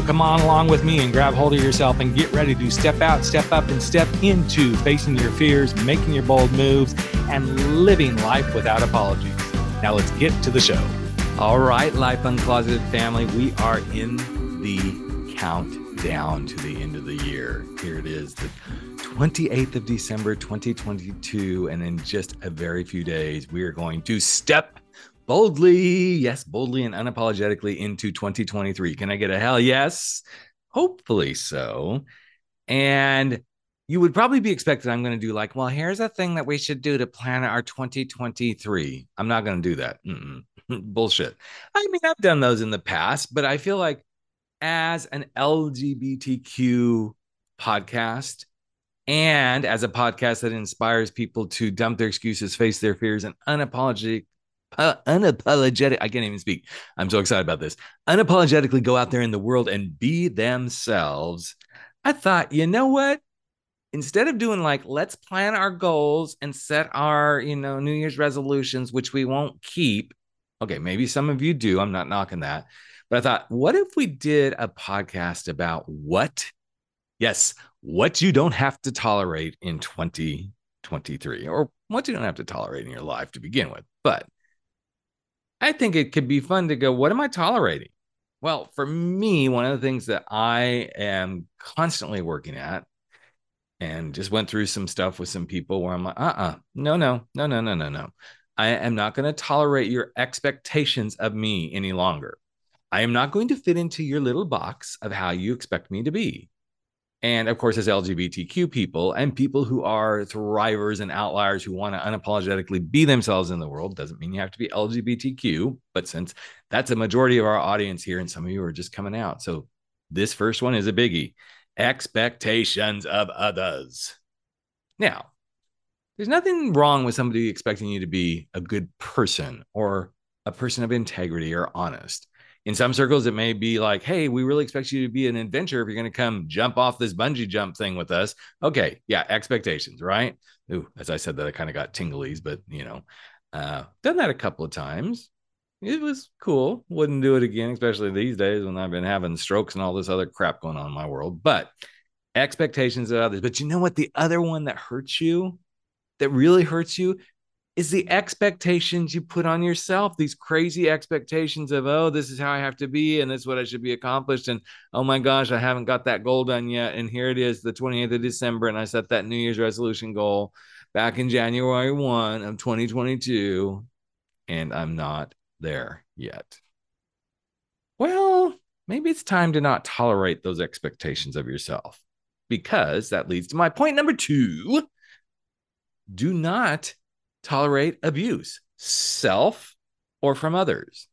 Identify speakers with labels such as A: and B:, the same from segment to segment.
A: So come on along with me and grab hold of yourself and get ready to step out, step up, and step into facing your fears, making your bold moves, and living life without apologies. Now let's get to the show. All right, Life Uncloseted family, we are in the countdown to the end of the year. Here it is, the 28th of December, 2022. And in just a very few days, we are going to step boldly, yes, boldly and unapologetically into 2023. Can I get a hell yes? Hopefully so. And you would probably be expected I'm going to do like, well, here's a thing that we should do to plan our 2023. I'm not going to do that. Bullshit. I mean, I've done those in the past, but I feel like as an LGBTQ podcast and as a podcast that inspires people to dump their excuses, face their fears, and unapologetic, Uh, unapologetic. I can't even speak. I'm so excited about this. Unapologetically go out there in the world and be themselves. I thought, you know what? Instead of doing like, let's plan our goals and set our, you know, New Year's resolutions, which we won't keep. Okay, maybe some of you do. I'm not knocking that. But I thought, what if we did a podcast about what, yes, what you don't have to tolerate in 2023 or what you don't have to tolerate in your life to begin with. But I think it could be fun to go, what am I tolerating? Well, for me, one of the things that I am constantly working at and just went through some stuff with some people where I'm like, uh uh-uh, uh, no, no, no, no, no, no, no. I am not going to tolerate your expectations of me any longer. I am not going to fit into your little box of how you expect me to be. And of course, as LGBTQ people and people who are thrivers and outliers who want to unapologetically be themselves in the world, doesn't mean you have to be LGBTQ. But since that's a majority of our audience here, and some of you are just coming out. So this first one is a biggie expectations of others. Now, there's nothing wrong with somebody expecting you to be a good person or a person of integrity or honest in some circles it may be like hey we really expect you to be an adventure if you're going to come jump off this bungee jump thing with us. Okay yeah expectations right? Ooh, as i said that i kind of got tinglies but you know uh done that a couple of times. It was cool. Wouldn't do it again especially these days when i've been having strokes and all this other crap going on in my world. But expectations of others. But you know what? The other one that hurts you that really hurts you is the expectations you put on yourself these crazy expectations of oh this is how i have to be and this is what i should be accomplished and oh my gosh i haven't got that goal done yet and here it is the 28th of december and i set that new year's resolution goal back in january 1 of 2022 and i'm not there yet. Well maybe it's time to not tolerate those expectations of yourself because that leads to my point number two. Do not tolerate abuse, self or from others.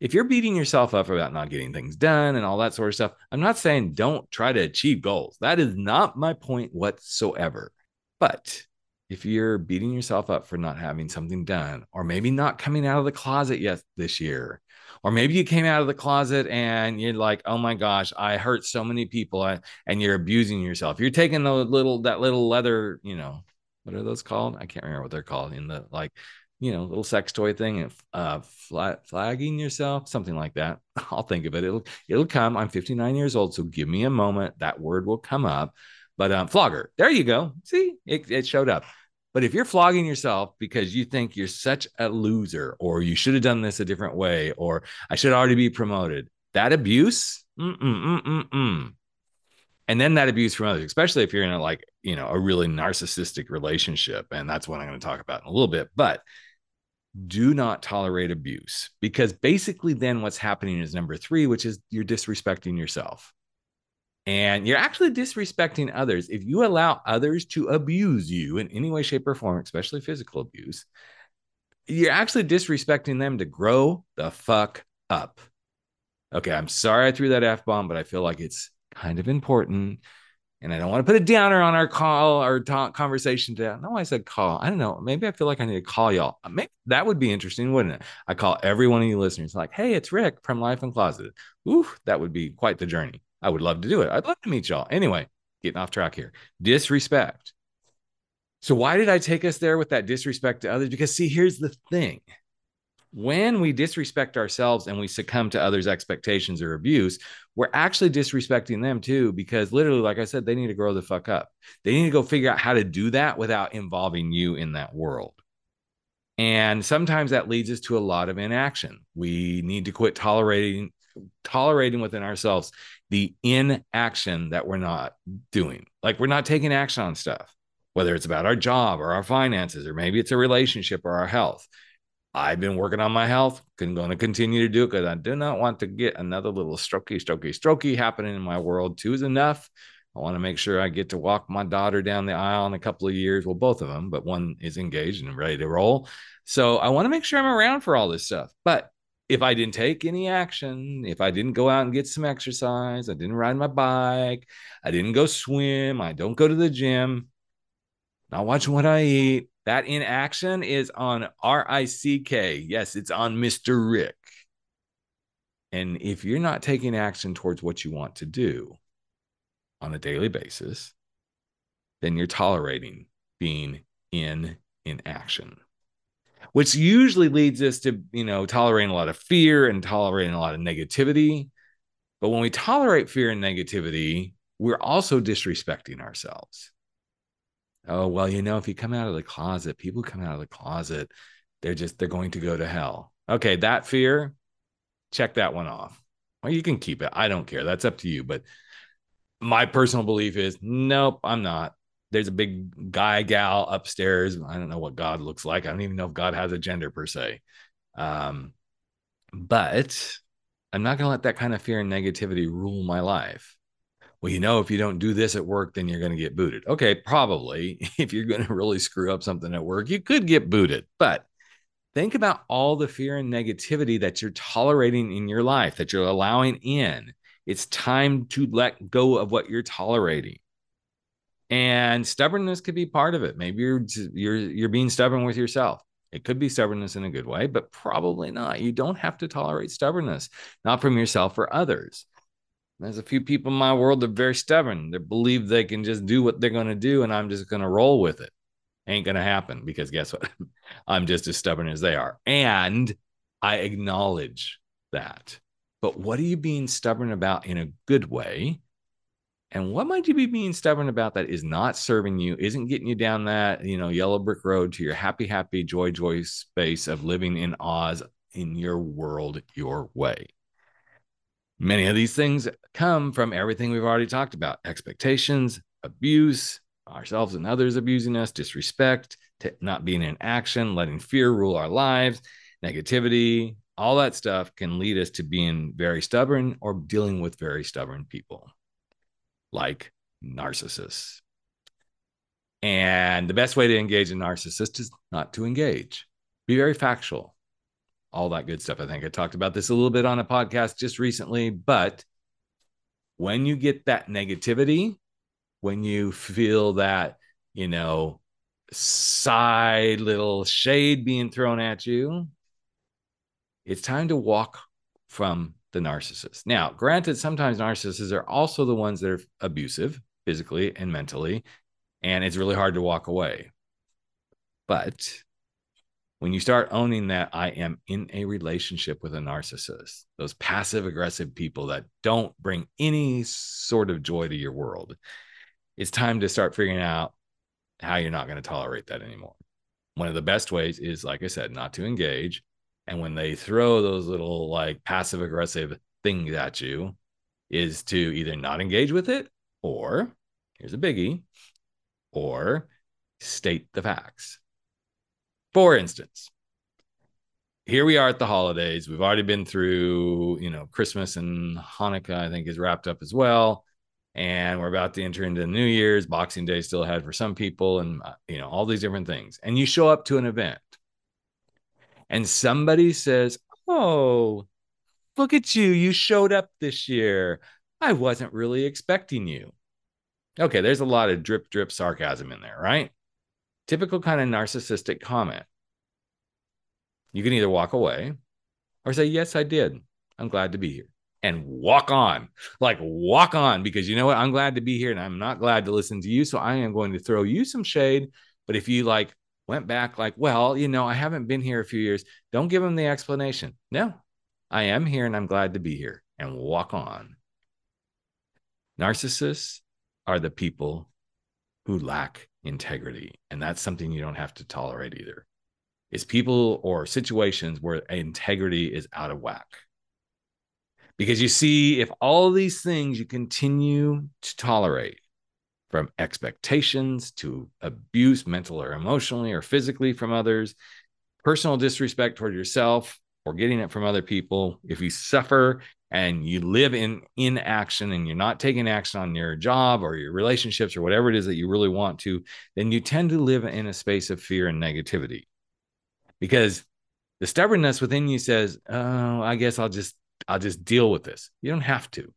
A: If you're beating yourself up about not getting things done and all that sort of stuff, I'm not saying don't try to achieve goals. That is not my point whatsoever. But if you're beating yourself up for not having something done, or maybe not coming out of the closet yet this year, or maybe you came out of the closet and you're like, oh my gosh, I hurt so many people, and you're abusing yourself. You're taking the little that little leather, you know, what are those called? I can't remember what they're called in the like, you know, little sex toy thing and uh flat flagging yourself, something like that. I'll think of it. It'll it'll come. I'm 59 years old, so give me a moment. That word will come up. But um, flogger, there you go. See, it, it showed up. But if you're flogging yourself because you think you're such a loser, or you should have done this a different way, or I should already be promoted, that abuse, mm-mm-mm-mm-mm and then that abuse from others especially if you're in a like you know a really narcissistic relationship and that's what i'm going to talk about in a little bit but do not tolerate abuse because basically then what's happening is number three which is you're disrespecting yourself. And you're actually disrespecting others. If you allow others to abuse you in any way shape or form especially physical abuse you're actually disrespecting them to grow the fuck up. Okay i'm sorry i threw that f-bomb but i feel like it's kind of important. and I don't want to put a downer on our call or talk conversation today. No, I said call. I don't know. Maybe I feel like I need to call y'all. Uh, maybe that would be interesting, wouldn't it? I call every one of you listeners, like, hey, it's Rick from Life Uncloseted. Ooh, that would be quite the journey. I would love to do it. I'd love to meet y'all. Anyway, getting off track here. Disrespect. So why did I take us there with that disrespect to others? Because see, here's the thing when we disrespect ourselves and we succumb to others' expectations or abuse, we're actually disrespecting them too, because literally, like I said, they need to grow the fuck up. They need to go figure out how to do that without involving you in that world. And sometimes that leads us to a lot of inaction. We need to quit tolerating tolerating within ourselves the inaction that we're not doing. Like we're not taking action on stuff, whether it's about our job or our finances, or maybe it's a relationship or our health. I've been working on my health. I'm going to continue to do it because I do not want to get another little strokey, strokey, strokey happening in my world. Two is enough. I want to make sure I get to walk my daughter down the aisle in a couple of years. Well, both of them, but one is engaged and ready to roll. So I want to make sure I'm around for all this stuff. But if I didn't take any action, if I didn't go out and get some exercise, I didn't ride my bike, I didn't go swim, I don't go to the gym, not watching what I eat, that inaction is on R I C K. Yes, it's on Mr. Rick. And if you're not taking action towards what you want to do on a daily basis, then you're tolerating being in inaction, which usually leads us to, you know, tolerating a lot of fear and tolerating a lot of negativity. But when we tolerate fear and negativity, we're also disrespecting ourselves oh well you know if you come out of the closet people come out of the closet they're just they're going to go to hell. Okay that fear check that one off. Well you can keep it. I don't care. That's up to you. But my personal belief is nope i'm not. There's a big guy gal upstairs. I don't know what god looks like. I don't even know if god has a gender per se. Um, but i'm not going to let that kind of fear and negativity rule my life well, you know, if you don't do this at work, then you're going to get booted. Okay, probably. If you're going to really screw up something at work, you could get booted. But think about all the fear and negativity that you're tolerating in your life, that you're allowing in. It's time to let go of what you're tolerating. And stubbornness could be part of it. Maybe you're you're you're being stubborn with yourself. It could be stubbornness in a good way, but probably not. You don't have to tolerate stubbornness, not from yourself or others. There's a few people in my world that are very stubborn. They believe they can just do what they're going to do, and I'm just going to roll with it. Ain't going to happen because guess what? I'm just as stubborn as they are. And I acknowledge that. But what are you being stubborn about in a good way? And what might you be being stubborn about that is not serving you, isn't getting you down that, you know, yellow brick road to your happy, happy, joy, joy space of living in Oz in your world your way? Many of these things come from everything we've already talked about expectations, abuse, ourselves and others abusing us, disrespect, not being in action, letting fear rule our lives, negativity, all that stuff can lead us to being very stubborn or dealing with very stubborn people like narcissists. And the best way to engage a narcissist is not to engage. Be very factual all that good stuff. I think I talked about this a little bit on a podcast just recently, but when you get that negativity, when you feel that, you know, side little shade being thrown at you, it's time to walk from the narcissist. Now, granted, sometimes narcissists are also the ones that are abusive physically and mentally, and it's really hard to walk away. But when you start owning that I am in a relationship with a narcissist, those passive aggressive people that don't bring any sort of joy to your world, it's time to start figuring out how you're not going to tolerate that anymore. One of the best ways is, like I said, not to engage. And when they throw those little like passive aggressive things at you, is to either not engage with it or here's a biggie, or state the facts for instance, here we are at the holidays. We've already been through, you know, Christmas and Hanukkah, I think, is wrapped up as well. And we're about to enter into New Year's, Boxing Day still ahead for some people, and, uh, you know, all these different things. And you show up to an event and somebody says, Oh, look at you. You showed up this year. I wasn't really expecting you. Okay, there's a lot of drip, drip sarcasm in there, right? Typical kind of narcissistic comment. You can either walk away or say, Yes, I did. I'm glad to be here and walk on. Like, walk on because you know what? I'm glad to be here and I'm not glad to listen to you. So I am going to throw you some shade. But if you like went back, like, well, you know, I haven't been here a few years, don't give them the explanation. No, I am here and I'm glad to be here and walk on. Narcissists are the people who lack integrity. And that's something you don't have to tolerate either. It's people or situations where integrity is out of whack. Because you see, if all these things you continue to tolerate, from expectations to abuse, mental or emotionally or physically from others, personal disrespect toward yourself or getting it from other people, if you suffer and you live in inaction and you're not taking action on your job or your relationships or whatever it is that you really want to, then you tend to live in a space of fear and negativity. Because the stubbornness within you says, "Oh, I guess I'll just I'll just deal with this." You don't have to.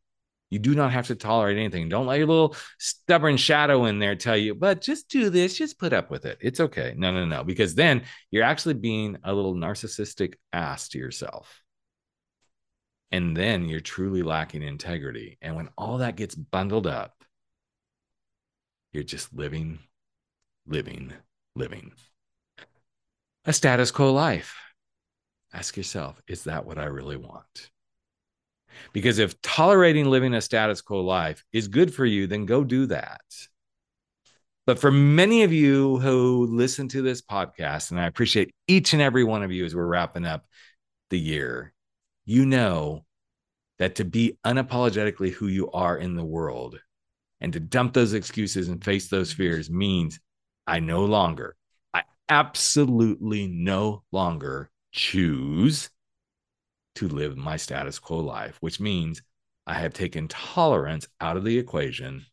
A: You do not have to tolerate anything. Don't let your little stubborn shadow in there tell you, but just do this, just put up with it. It's okay. No, no, no, because then you're actually being a little narcissistic ass to yourself. And then you're truly lacking integrity. And when all that gets bundled up, you're just living, living, living a status quo life. Ask yourself, is that what I really want? Because if tolerating living a status quo life is good for you, then go do that. But for many of you who listen to this podcast, and I appreciate each and every one of you as we're wrapping up the year, you know that to be unapologetically who you are in the world and to dump those excuses and face those fears means I no longer, I absolutely no longer choose to live my status quo life, which means I have taken tolerance out of the equation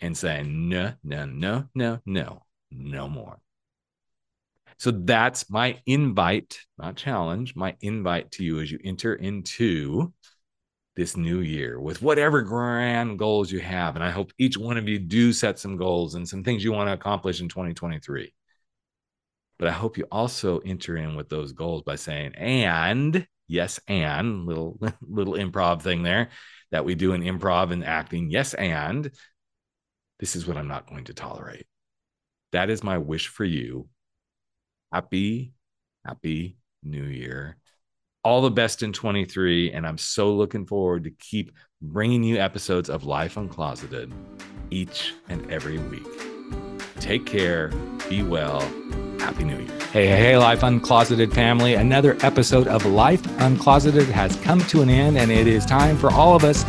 A: and saying, no, no, no, no, no, no more. So that's my invite, not challenge, my invite to you as you enter into this new year with whatever grand goals you have. And I hope each one of you do set some goals and some things you want to accomplish in 2023. But I hope you also enter in with those goals by saying, and yes, and little little improv thing there that we do in improv and acting. Yes, and this is what I'm not going to tolerate. That is my wish for you happy, happy new year. All the best in 23. And I'm so looking forward to keep bringing you episodes of Life Uncloseted each and every week. Take care, be well, happy new year. Hey, hey, hey, Life Uncloseted family. Another episode of Life Uncloseted has come to an end, and it is time for all of us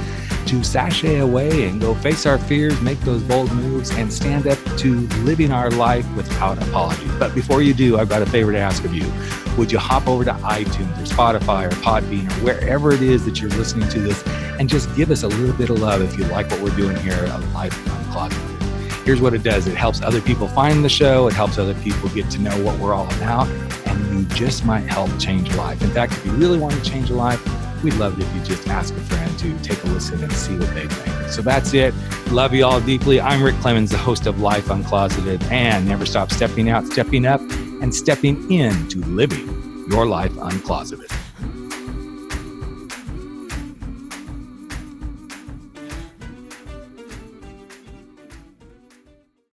A: to sashay away and go face our fears, make those bold moves, and stand up to living our life without apology. But before you do, I've got a favor to ask of you. Would you hop over to iTunes or Spotify or Podbean or wherever it is that you're listening to this and just give us a little bit of love if you like what we're doing here at Life Uncloseted? Here's what it does it helps other people find the show, it helps other people get to know what we're all about, and you just might help change a life. In fact, if you really want to change a life, we'd love it if you just ask a friend to take a listen and see what they think. So that's it. Love you all deeply. I'm Rick Clemons, the host of Life Uncloseted, and never stop stepping out, stepping up, and stepping into living your life uncloseted.